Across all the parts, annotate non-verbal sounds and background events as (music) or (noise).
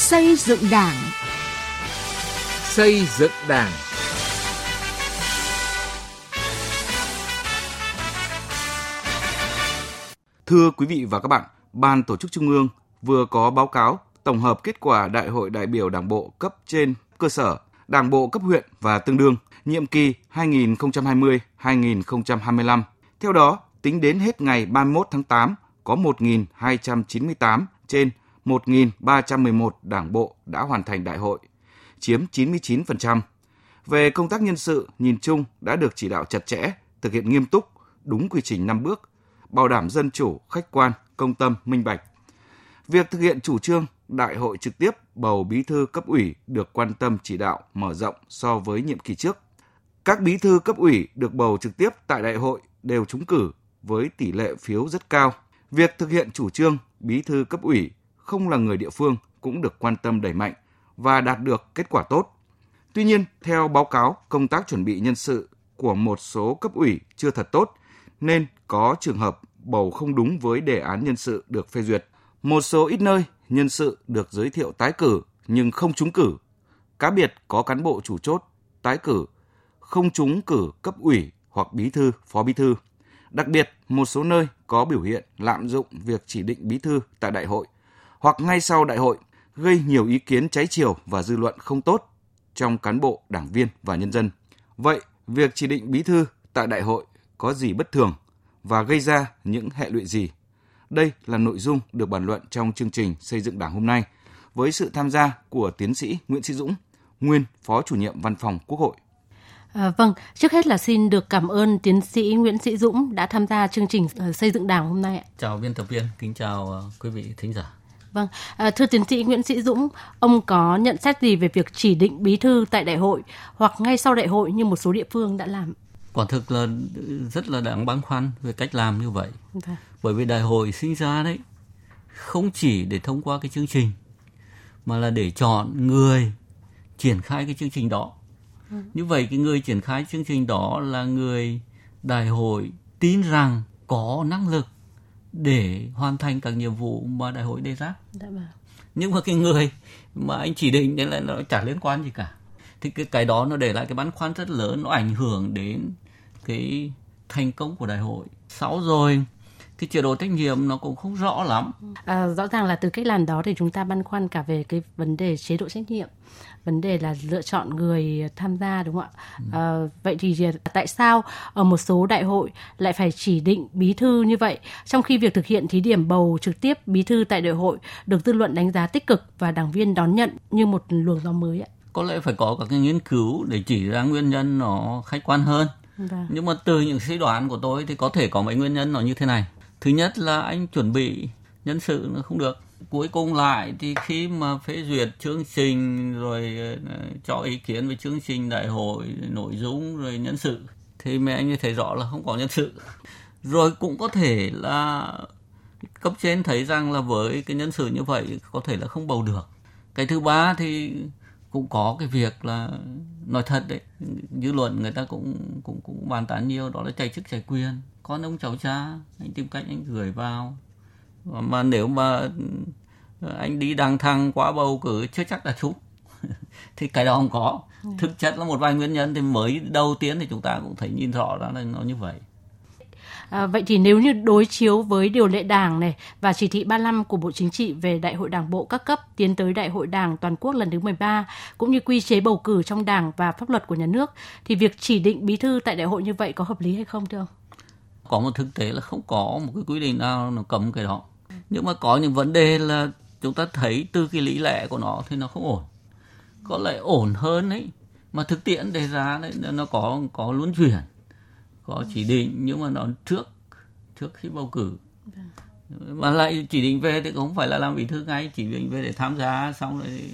Xây dựng Đảng. Xây dựng Đảng. Thưa quý vị và các bạn, Ban Tổ chức Trung ương vừa có báo cáo tổng hợp kết quả Đại hội đại biểu Đảng bộ cấp trên cơ sở, Đảng bộ cấp huyện và tương đương nhiệm kỳ 2020-2025. Theo đó, tính đến hết ngày 31 tháng 8, có 1.298 trên 1.311 đảng bộ đã hoàn thành đại hội, chiếm 99%. Về công tác nhân sự, nhìn chung đã được chỉ đạo chặt chẽ, thực hiện nghiêm túc, đúng quy trình 5 bước, bảo đảm dân chủ, khách quan, công tâm, minh bạch. Việc thực hiện chủ trương đại hội trực tiếp bầu bí thư cấp ủy được quan tâm chỉ đạo mở rộng so với nhiệm kỳ trước. Các bí thư cấp ủy được bầu trực tiếp tại đại hội đều trúng cử với tỷ lệ phiếu rất cao. Việc thực hiện chủ trương bí thư cấp ủy không là người địa phương cũng được quan tâm đẩy mạnh và đạt được kết quả tốt. Tuy nhiên, theo báo cáo, công tác chuẩn bị nhân sự của một số cấp ủy chưa thật tốt, nên có trường hợp bầu không đúng với đề án nhân sự được phê duyệt. Một số ít nơi, nhân sự được giới thiệu tái cử nhưng không trúng cử. Cá biệt có cán bộ chủ chốt tái cử, không trúng cử cấp ủy hoặc bí thư, phó bí thư. Đặc biệt, một số nơi có biểu hiện lạm dụng việc chỉ định bí thư tại đại hội hoặc ngay sau đại hội gây nhiều ý kiến trái chiều và dư luận không tốt trong cán bộ, đảng viên và nhân dân. Vậy, việc chỉ định bí thư tại đại hội có gì bất thường và gây ra những hệ lụy gì? Đây là nội dung được bàn luận trong chương trình xây dựng Đảng hôm nay với sự tham gia của tiến sĩ Nguyễn Sĩ Dũng, nguyên Phó chủ nhiệm Văn phòng Quốc hội. À, vâng, trước hết là xin được cảm ơn tiến sĩ Nguyễn Sĩ Dũng đã tham gia chương trình ờ, xây dựng Đảng hôm nay. Chào biên tập viên, kính chào ờ, quý vị thính giả. Vâng, à, thưa tiến sĩ Nguyễn Sĩ Dũng, ông có nhận xét gì về việc chỉ định bí thư tại đại hội hoặc ngay sau đại hội như một số địa phương đã làm? Quả thực là rất là đáng băn khoăn về cách làm như vậy. Dạ. Bởi vì đại hội sinh ra đấy không chỉ để thông qua cái chương trình mà là để chọn người triển khai cái chương trình đó. Ừ. Như vậy cái người triển khai chương trình đó là người đại hội tin rằng có năng lực để hoàn thành các nhiệm vụ mà đại hội đề ra. Dạ vâng. Nhưng mà cái người mà anh chỉ định đấy là nó chả liên quan gì cả. Thì cái cái đó nó để lại cái băn khoăn rất lớn, nó ảnh hưởng đến cái thành công của đại hội. Sáu rồi cái chế độ trách nhiệm nó cũng không rõ lắm. À, rõ ràng là từ cách làm đó thì chúng ta băn khoăn cả về cái vấn đề chế độ trách nhiệm vấn đề là lựa chọn người tham gia đúng không ạ? À, vậy thì tại sao ở một số đại hội lại phải chỉ định bí thư như vậy, trong khi việc thực hiện thí điểm bầu trực tiếp bí thư tại đại hội được dư luận đánh giá tích cực và đảng viên đón nhận như một luồng gió mới ạ? Có lẽ phải có các cái nghiên cứu để chỉ ra nguyên nhân nó khách quan hơn. Vâng. Nhưng mà từ những suy đoán của tôi thì có thể có mấy nguyên nhân nó như thế này. Thứ nhất là anh chuẩn bị nhân sự nó không được cuối cùng lại thì khi mà phê duyệt chương trình rồi ờ, cho ý kiến về chương trình đại hội, nội dung rồi nhân sự, thì mẹ anh thấy rõ là không có nhân sự. Rồi cũng có thể là cấp trên thấy rằng là với cái nhân sự như vậy có thể là không bầu được. Cái thứ ba thì cũng có cái việc là nói thật đấy, dư luận người ta cũng cũng cũng bàn tán nhiều, đó là chạy chức chạy quyền. Con ông cháu cha, anh tìm cách anh gửi vào mà nếu mà anh đi đăng thăng quá bầu cử chưa chắc là trúng (laughs) thì cái đó không có ừ. thực chất là một vài nguyên nhân thì mới đầu tiên thì chúng ta cũng thấy nhìn rõ ra là nó như vậy À, vậy thì nếu như đối chiếu với điều lệ đảng này và chỉ thị 35 của Bộ Chính trị về Đại hội Đảng bộ các cấp tiến tới Đại hội Đảng toàn quốc lần thứ 13 cũng như quy chế bầu cử trong Đảng và pháp luật của nhà nước thì việc chỉ định bí thư tại đại hội như vậy có hợp lý hay không thưa ông? Có một thực tế là không có một cái quy định nào nó cấm cái đó. Nhưng mà có những vấn đề là chúng ta thấy từ cái lý lẽ của nó thì nó không ổn. Có lẽ ổn hơn ấy, mà thực tiễn đề ra đấy, nó có có luân chuyển, có chỉ định, nhưng mà nó trước trước khi bầu cử mà lại chỉ định về thì không phải là làm bí thư ngay, chỉ định về để tham gia, xong rồi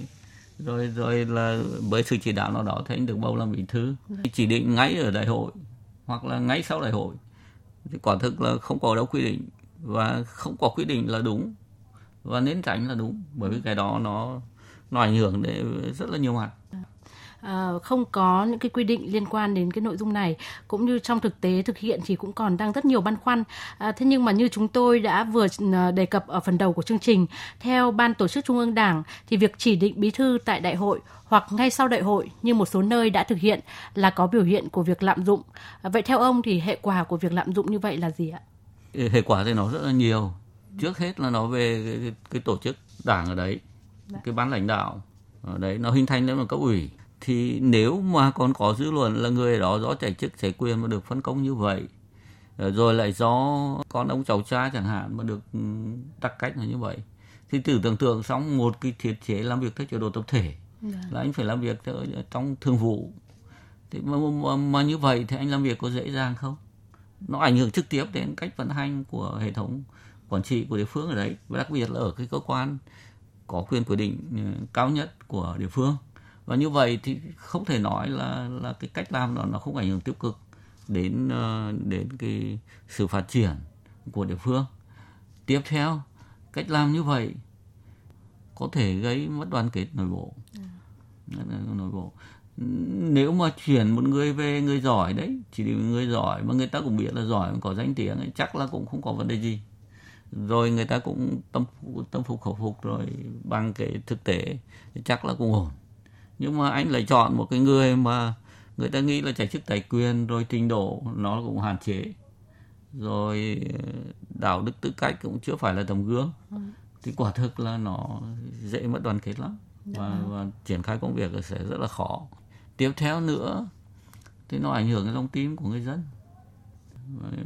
rồi rồi là bởi sự chỉ đạo nào đó thì anh được bầu làm bí thư chỉ định ngay ở đại hội, hoặc là ngay sau đại hội thì quả thực là không có đâu quy định. Và không có quy định là đúng. Và nên tránh là đúng. Bởi vì cái đó nó nó ảnh hưởng đến rất là nhiều mặt uh, không có những cái quy định liên quan đến cái nội dung này cũng như trong thực tế thực hiện thì cũng còn đang rất nhiều băn khoăn. Uh, thế nhưng mà như chúng tôi đã vừa đề cập ở phần đầu của chương trình, theo ban tổ chức Trung ương Đảng thì việc chỉ định bí thư tại đại hội hoặc ngay sau đại hội như một số nơi đã thực hiện là có biểu hiện của việc lạm dụng. Uh, vậy theo ông thì hệ quả của việc lạm dụng như vậy là gì ạ? Hệ quả thì nó rất là nhiều. Trước hết là nó về cái, cái tổ chức đảng ở đấy, Đã. Dạ. cái ban lãnh đạo ở đấy nó hình thành lên một cấp ủy thì nếu mà còn có dư luận là người đó do chạy chức chạy quyền mà được phân công như vậy rồi lại do con ông cháu cha chẳng hạn mà được đặc ừ, cách là như vậy thì tưởng tưởng tượng xong một cái thiết chế làm việc theo chế độ tập thể yeah. Dạ. là anh phải làm việc trong thường vụ thì mà, mà, mà như vậy thì anh làm việc có dễ dàng không nó ảnh hưởng trực tiếp đến cách vận hành của hệ thống quản trị của địa phương ở đấy và đặc biệt là ở cái cơ quan có quyền quyết định ừ, cao nhất của địa phương và như vậy thì không thể nói là là cái cách làm đó nó không ảnh hưởng tiêu cực đến ờ, đến cái sự phát triển của địa phương. Tiếp theo cách làm như vậy có thể gây mất đoàn kết nội bộ. Ừ. nội bộ. Nếu mà chuyển một người về người giỏi đấy chỉ để người giỏi mà người ta cũng biết là giỏi có danh tiếng ấy, chắc là cũng không có vấn đề gì. Rồi người ta cũng tâm tâm phục khẩu phục rồi bằng cái thực tế chắc là cũng ổn nhưng mà anh lại chọn một cái người mà người ta nghĩ là chạy chức tài quyền rồi trình độ nó cũng hạn chế. Rồi ờ, đạo đức tư cách cũng chưa phải là tầm gương. Ừ. thì quả thực là nó dễ mất đoàn kết lắm. Dạ. Và, và triển khai công việc sẽ rất là khó. Tiếp theo nữa thì nó ảnh hưởng đến lòng tin của người dân.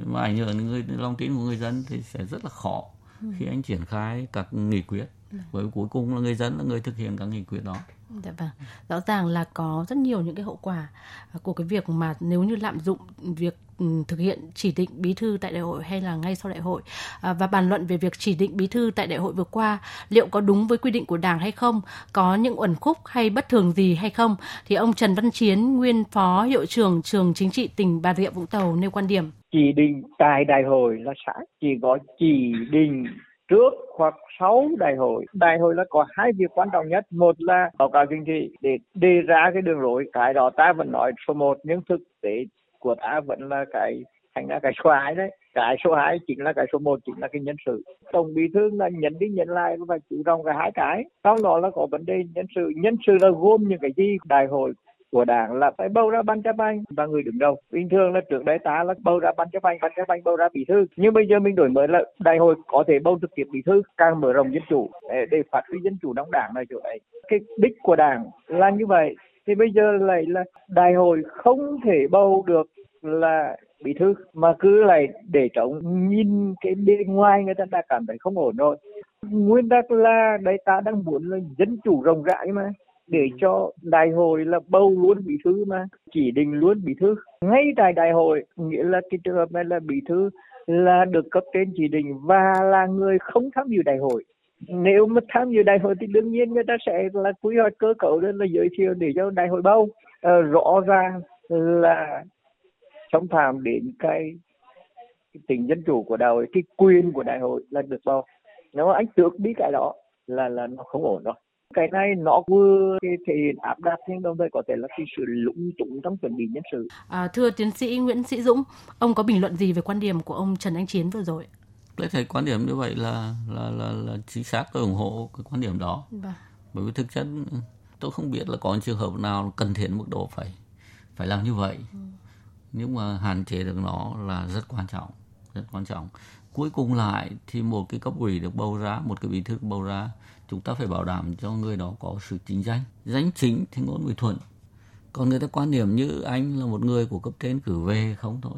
Mà ảnh hưởng đến người lòng tin của người dân thì sẽ rất là khó ừ. khi anh triển khai các nghị quyết. Dạ. bởi cuối cùng là người dân là người thực hiện các nghị quyết đó Dạ vâng. Rõ ràng là có rất nhiều những cái hậu quả à, của cái việc mà nếu như lạm dụng việc ừ, thực hiện chỉ định bí thư tại đại hội hay là ngay sau đại hội à, và bàn luận về việc chỉ định bí thư tại đại hội vừa qua liệu có đúng với quy định của đảng hay không có những uẩn khúc hay bất thường gì hay không thì ông Trần Văn Chiến nguyên phó hiệu trưởng trường chính trị tỉnh Bà Rịa Vũng Tàu nêu quan điểm chỉ định tại đại hội là sai chỉ có chỉ định trước hoặc sau đại hội. Đại hội là có hai việc quan trọng nhất. Một là báo cáo chính trị để đề ra cái đường lối. Cái đó ta vẫn nói số một, nhưng thực tế của ta vẫn là cái, thành ra cái số hai đấy. Cái số hai chính là cái số một, chính là cái nhân sự. Tổng bí thư là nhận đi nhận lại và chủ động cả hai cái. Sau đó là có vấn đề nhân sự. Nhân sự là gồm những cái gì? Đại hội của đảng là phải bầu ra ban chấp hành và người đứng đầu. Bình thường là trước đây ta là bầu ra ban chấp hành ban chấp hành bầu ra bí thư. Nhưng bây giờ mình đổi mới là đại hội có thể bầu trực tiếp bí thư càng mở rộng dân chủ để, để phát huy dân chủ trong đảng này chỗ đấy cái đích của đảng là như vậy. Thì bây giờ lại là đại hội không thể bầu được là bí thư mà cứ lại để trống nhìn cái bên ngoài người ta đã cảm thấy không ổn rồi. Nguyên tắc là đây ta đang muốn là dân chủ rộng rãi mà để cho đại hội là bầu luôn bí thư mà chỉ định luôn bí thư. Ngay tại đại hội nghĩa là cái trường hợp này là bí thư là được cấp trên chỉ định và là người không tham dự đại hội. Nếu mà tham dự đại hội thì đương nhiên người ta sẽ là quy hoạch cơ cấu lên là giới thiệu để cho đại hội bầu. À, rõ ràng là xâm phạm đến cái, cái tính dân chủ của đại hội cái quyền của đại hội là được bầu. Nếu mà anh tước đi cái đó là là nó không ổn rồi cái này nó vừa thể hiện áp đặt nhưng đồng thời có thể là cái sự lũng túng trong chuẩn bị nhân sự. À, thưa tiến sĩ Nguyễn Sĩ Dũng, ông có bình luận gì về quan điểm của ông Trần Anh Chiến vừa rồi? Tôi thấy quan điểm như vậy là là là, là chính xác tôi ủng hộ cái quan điểm đó. Vâng. Bởi vì thực chất tôi không biết là có trường hợp nào cần thiết mức độ phải phải làm như vậy. Ừ. Nhưng mà hạn chế được nó là rất quan trọng, rất quan trọng. Cuối cùng lại thì một cái cấp ủy được bầu ra, một cái bí thư bầu ra chúng ta phải bảo đảm cho người đó có sự chính danh danh chính thì ngôn ngữ thuận. Còn người ta quan điểm như anh là một người của cấp trên cử về không thôi.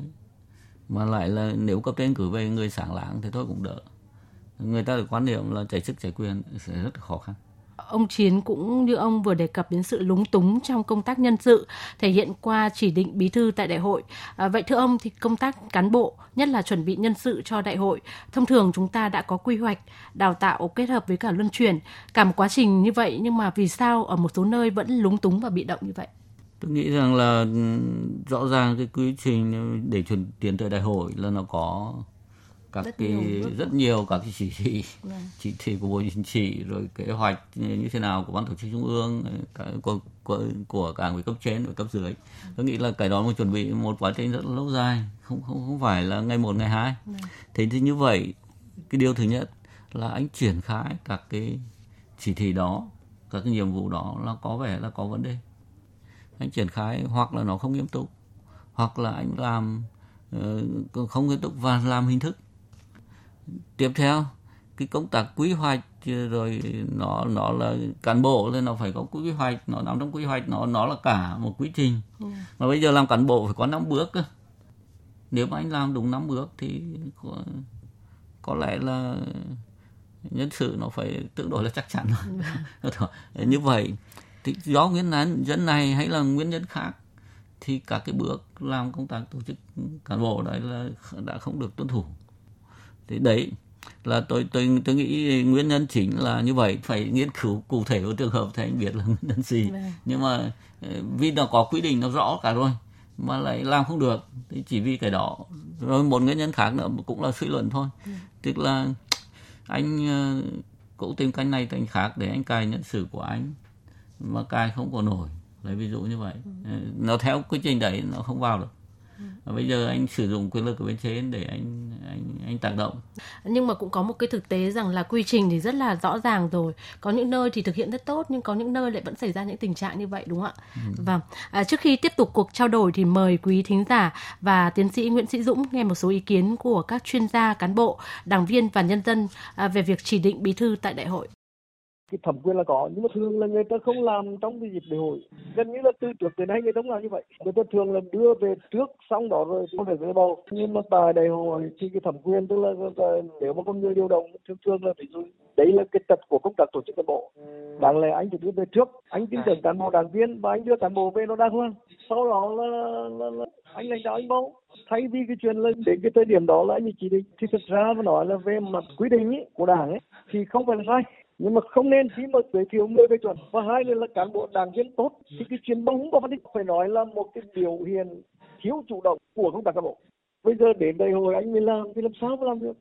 Mà lại là nếu cấp trên cử về, người sáng láng thì thôi cũng đỡ. Người ta được quan niệm là chạy chức chạy quyền sẽ rất khó khăn ông Chiến cũng như ông vừa đề cập đến sự lúng túng trong công tác nhân sự thể hiện qua chỉ định bí thư tại đại hội. À, vậy thưa ông thì công tác cán bộ, nhất là chuẩn bị nhân sự cho đại hội, thông thường chúng ta đã có quy hoạch, đào tạo kết hợp với cả luân chuyển, cả một quá trình như vậy nhưng mà vì sao ở một số nơi vẫn lúng túng và bị động như vậy? Tôi nghĩ rằng là ừ, rõ ràng cái quy trình để chuẩn tiến tới đại hội là nó có các rất cái nhiều rất nhiều các cái chỉ thị. Vâng. chỉ thị của bộ chính trị rồi kế hoạch như thế nào của ban tổ chức trung ương của của, của cả người cấp trên và cấp dưới. Tôi nghĩ là cái đó mà chuẩn bị một quá trình rất là lâu dài không không không phải là ngày một ngày hai. Vâng. thế thì như vậy cái điều thứ nhất là anh triển khai các cái chỉ thị đó các cái nhiệm vụ đó là có vẻ là có vấn đề. Anh triển khai hoặc là nó không nghiêm túc hoặc là anh làm uh, không nghiêm túc và làm hình thức tiếp theo cái công tác quy hoạch rồi nó nó là cán bộ nên nó phải có quy hoạch nó nằm trong quy hoạch nó nó là cả một quy trình ừ. mà bây giờ làm cán bộ phải có năm bước cơ nếu mà anh làm đúng năm bước thì có, có lẽ là nhân sự nó phải tương đối là chắc chắn ừ. (laughs) như vậy thì do nguyên nhân dân này hay là nguyên nhân khác thì các cái bước làm công tác tổ chức cán bộ đấy là đã không được tuân thủ thì đấy là tôi tôi tôi nghĩ nguyên nhân chính là như vậy. Phải nghiên cứu cụ thể của trường hợp thì anh biết là (laughs) nguyên nhân gì. Vâng. nhưng mà ờ, vì nó có quy định nó rõ cả rồi mà lại làm không được. Thì chỉ vì cái đó. Rồi một nguyên nhân khác nữa cũng là suy luận thôi. Ừ. tức là anh ờ, cũng tìm cách này cách khác để anh cài nhân sự của anh mà cài không có nổi. Lấy ví dụ như vậy. Ừ. Ờ, nó theo quy trình đấy nó không vào được và bây giờ anh sử dụng quyền lực của bên trên để anh anh anh tác động. Nhưng mà cũng có một cái thực tế rằng là quy trình thì rất là rõ ràng rồi. Có những nơi thì thực hiện rất tốt nhưng có những nơi lại vẫn xảy ra những tình trạng như vậy đúng không ạ? Ừ. vâng. À, trước khi tiếp tục cuộc trao đổi thì mời quý thính giả và tiến sĩ Nguyễn Sĩ Dũng nghe một số ý kiến của các chuyên gia cán bộ đảng viên và nhân dân à, về việc chỉ định bí thư tại đại hội cái thẩm quyền là có. Nhưng mà thường là người ta không làm trong cái dịp đại hội. Gần như là từ trước đến nay người ta không làm như vậy. Người ta thường là đưa về trước xong đó rồi không phải về bầu. Nhưng mà tại đại hội thì cái thẩm quyền tức là, là nếu mà con người điều động thường thường là ví dụ đấy là cái tật của công tác tổ chức cán bộ. Đáng lẽ anh phải đưa về trước. Anh tin tưởng cán bộ đảng viên và anh đưa cán bộ về nó đang hơn sau đó là, là, là anh lãnh đạo anh bầu. Thay vì cái chuyện là đến cái thời điểm đó là anh chỉ định. Thì thực ra mà nói là về mặt quy định ấy, của đảng ấy thì không phải là sai nhưng mà không nên khi mà giới thiệu người về chuẩn và hai nữa là cán bộ đảng viên tốt thì cái chuyện bóng có vấn đề phải nói là một cái biểu hiện thiếu chủ động của công tác cán bộ. Bây giờ đến đây hồi anh mới làm thì làm sao mà làm được?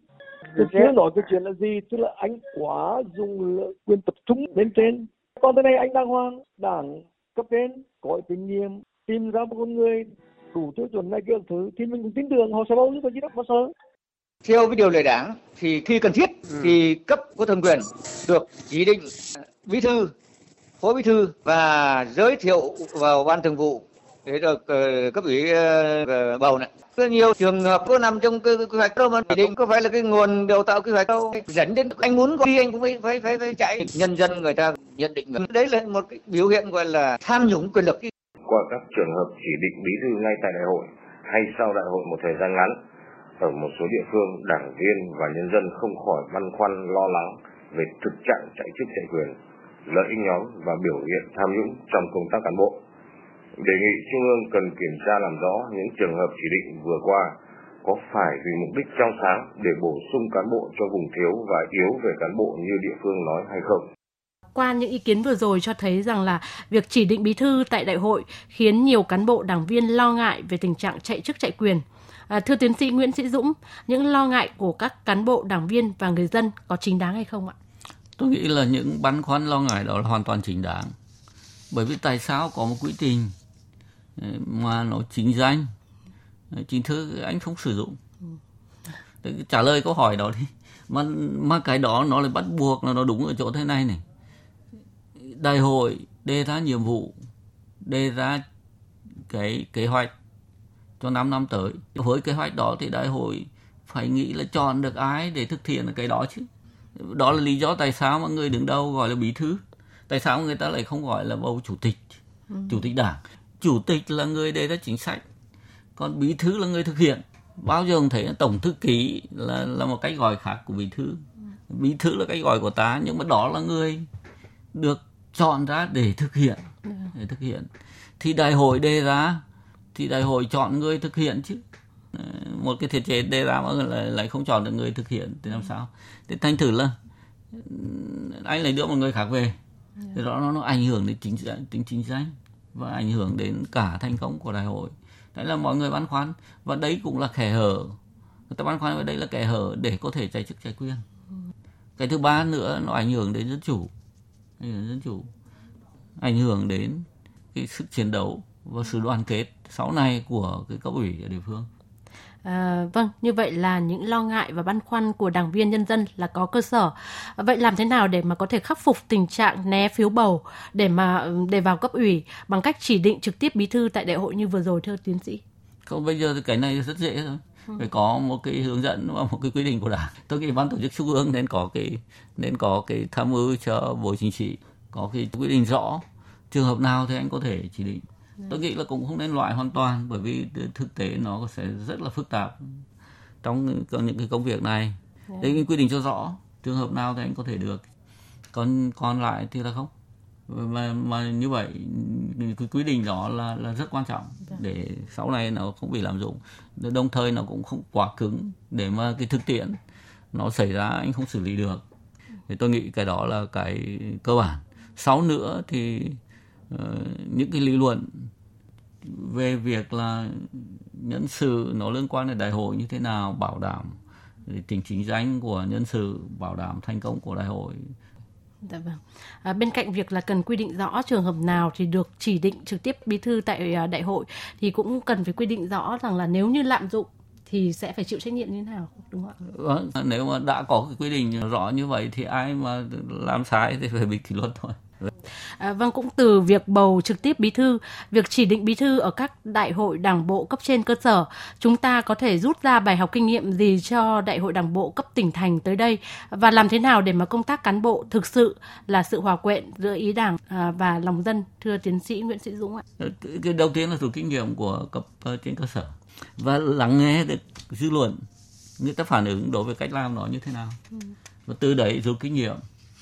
Tôi chưa nói cái chuyện là gì tức là anh quá dùng quyền tập trung lên trên. Còn thế này anh đang hoang đảng cấp trên có kinh nghiệm tìm ra một con người đủ tiêu chuẩn này kia thứ thì mình cũng tin tưởng họ sẽ bầu chứ có gì đâu mà sợ theo cái điều lệ đảng thì khi cần thiết ừ. thì cấp có thẩm quyền được chỉ định bí thư phó bí thư và giới thiệu vào ban thường vụ để được uh, cấp ủy uh, bầu này. Có nhiều trường hợp có nằm trong quy hoạch đâu mà chỉ định có phải là cái nguồn đào tạo quy hoạch đâu. Dẫn đến anh muốn đi anh cũng phải phải phải, phải chạy. Nhân dân người ta nhận định đấy là một cái biểu hiện gọi là tham nhũng quyền lực. Qua các trường hợp chỉ định bí thư ngay tại đại hội hay sau đại hội một thời gian ngắn ở một số địa phương đảng viên và nhân dân không khỏi băn khoăn lo lắng về thực trạng chạy chức chạy quyền, lợi ích nhóm và biểu hiện tham nhũng trong công tác cán bộ. Đề nghị Trung ương cần kiểm tra làm rõ những trường hợp chỉ định vừa qua có phải vì mục đích trong sáng để bổ sung cán bộ cho vùng thiếu và yếu về cán bộ như địa phương nói hay không qua những ý kiến vừa rồi cho thấy rằng là việc chỉ định bí thư tại đại hội khiến nhiều cán bộ đảng viên lo ngại về tình trạng chạy chức chạy quyền. À, thưa tiến sĩ Nguyễn Sĩ Dũng, những lo ngại của các cán bộ, đảng viên và người dân có chính đáng hay không ạ? Tôi nghĩ là những băn khoăn lo ngại đó là hoàn toàn chính đáng. Bởi vì tại sao có một quỹ trình ờ, mà nó chính danh, ờ, chính thức anh không sử dụng. Để trả lời câu hỏi đó đi. Mà mà cái đó nó lại bắt buộc là nó đúng ở chỗ thế này này. Đại hội đề ra nhiệm vụ, đề ra cái kế hoạch cho 5 năm tới. Với kế hoạch đó thì đại hội phải nghĩ là chọn được ai để thực hiện cái đó chứ. Đó là lý do tại sao mà người đứng đầu gọi là bí thư. Tại sao người ta lại không gọi là bầu chủ tịch, ừ. chủ tịch đảng. Chủ tịch là người đề ra chính sách, còn bí thư là người thực hiện. Bao giờ cũng thấy tổng thư ký là là một cách gọi khác của bí thư. Bí thư là cách gọi của ta nhưng mà đó là người được chọn ra để thực hiện ừ. để thực hiện thì đại hội đề ra thì đại hội chọn người thực hiện chứ. Ờ, một cái thiết chế đề ra mà lại, lại không chọn được người thực hiện thì làm sao? Thì thành thử là anh lại đưa một người khác về. Thì đó nó, nó ảnh hưởng đến chính tính chính danh và ảnh hưởng đến cả thành công của đại hội. Đấy là mọi người băn khoăn và đấy cũng là kẻ hở. Người ta băn khoăn ở đây là kẻ hở để có thể chạy chức chạy quyền. Cái thứ ba nữa nó ảnh hưởng đến dân chủ. Ảnh hưởng đến dân chủ. Ảnh hưởng đến cái sức chiến đấu và sự đoàn kết sau này của cái cấp ủy ở địa phương À, vâng, như vậy là những lo ngại và băn khoăn của đảng viên nhân dân là có cơ sở. Vậy làm thế nào để mà có thể khắc phục tình trạng né phiếu bầu để mà để vào cấp ủy bằng cách chỉ định trực tiếp bí thư tại đại hội như vừa rồi thưa tiến sĩ? Không bây giờ thì cái này rất dễ thôi. Ừ. Phải có một cái hướng dẫn và một cái quy định của đảng. Tôi nghĩ ban tổ chức trung ương nên có cái nên có cái tham mưu cho bộ chính trị có cái quy định rõ trường hợp nào thì anh có thể chỉ định tôi nghĩ là cũng không nên loại hoàn toàn bởi vì thực tế nó sẽ rất là phức tạp trong những cái công việc này. Đấy quy định cho rõ trường hợp nào thì anh có thể được. Còn còn lại thì là không. Mà mà như vậy cái quy định đó là là rất quan trọng dạ. để sau này nó không bị lạm dụng. Đồng thời nó cũng không quá cứng để mà cái thực tiễn nó xảy ra anh không xử lý được. Thì tôi nghĩ cái đó là cái cơ bản. Sau nữa thì những cái lý luận về việc là nhân sự nó liên quan đến đại hội như thế nào bảo đảm tính chính danh của nhân sự bảo đảm thành công của đại hội Dạ vâng. À, bên cạnh việc là cần quy định rõ trường hợp nào thì được chỉ định trực tiếp bí thư tại à, đại hội thì cũng cần phải quy định rõ rằng là nếu như lạm dụng thì sẽ phải chịu trách nhiệm như thế nào đúng không ạ? Vâng, nếu mà đã có cái quy định rõ như vậy thì ai mà làm sai thì phải bị kỷ luật thôi. À, vâng cũng từ việc bầu trực tiếp bí thư, việc chỉ định bí thư ở các đại hội đảng bộ cấp trên cơ sở, chúng ta có thể rút ra bài học kinh nghiệm gì cho đại hội đảng bộ cấp tỉnh thành tới đây và làm thế nào để mà công tác cán bộ thực sự là sự hòa quyện giữa ý đảng à, và lòng dân, thưa tiến sĩ Nguyễn Sĩ Dũng ạ? Cái đầu tiên là rút kinh nghiệm của cấp ờ, trên cơ sở và lắng nghe được dư luận người ta phản ứng đối với cách làm nó như thế nào ừ. và từ đấy rút kinh nghiệm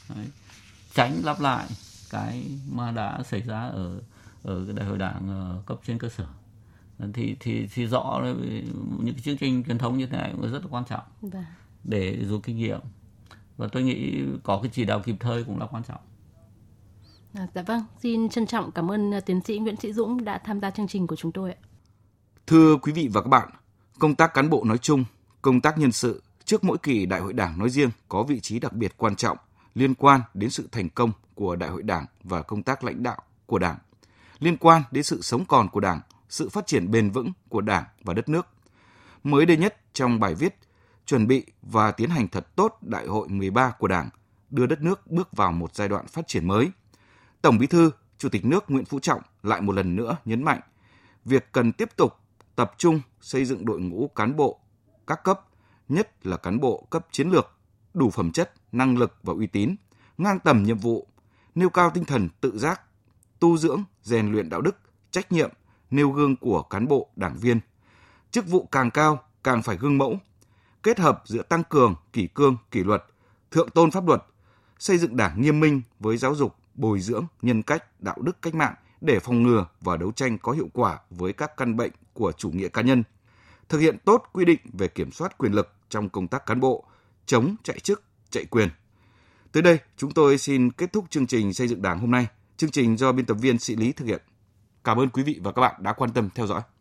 đấy. tránh lặp lại cái mà đã xảy ra ở ở cái đại hội đảng ờ, cấp trên cơ sở thì thì thì rõ những cái chương trình truyền thống như thế này cũng rất là quan trọng vâng. để rút kinh nghiệm và tôi nghĩ có cái chỉ đạo kịp thời cũng là quan trọng. À, dạ vâng, xin trân trọng cảm ơn ờ, tiến sĩ Nguyễn Sĩ Dũng đã tham gia chương trình của chúng tôi ạ. Thưa quý vị và các bạn, công tác cán bộ nói chung, công tác nhân sự trước mỗi kỳ đại hội đảng nói riêng có vị trí đặc biệt quan trọng liên quan đến sự thành công của đại hội đảng và công tác lãnh đạo của đảng, liên quan đến sự sống còn của đảng, sự phát triển bền vững của đảng và đất nước. Mới đây nhất trong bài viết chuẩn bị và tiến hành thật tốt đại hội 13 của đảng, đưa đất nước bước vào một giai đoạn phát triển mới. Tổng Bí thư, Chủ tịch nước Nguyễn Phú Trọng lại một lần nữa nhấn mạnh việc cần tiếp tục tập trung xây dựng đội ngũ cán bộ các cấp, nhất là cán bộ cấp chiến lược, đủ phẩm chất, năng lực và uy tín, ngang tầm nhiệm vụ, nêu cao tinh thần tự giác, tu dưỡng, rèn luyện đạo đức, trách nhiệm, nêu gương của cán bộ, đảng viên. Chức vụ càng cao, càng phải gương mẫu, kết hợp giữa tăng cường kỷ cương, kỷ luật, thượng tôn pháp luật, xây dựng đảng nghiêm minh với giáo dục, bồi dưỡng nhân cách, đạo đức cách mạng để phòng ngừa và đấu tranh có hiệu quả với các căn bệnh của chủ nghĩa cá nhân, thực hiện tốt quy định về kiểm soát quyền lực trong công tác cán bộ, chống chạy chức, chạy quyền. Tới đây, chúng tôi xin kết thúc chương trình xây dựng Đảng hôm nay. Chương trình do biên tập viên Sĩ Lý thực hiện. Cảm ơn quý vị và các bạn đã quan tâm theo dõi.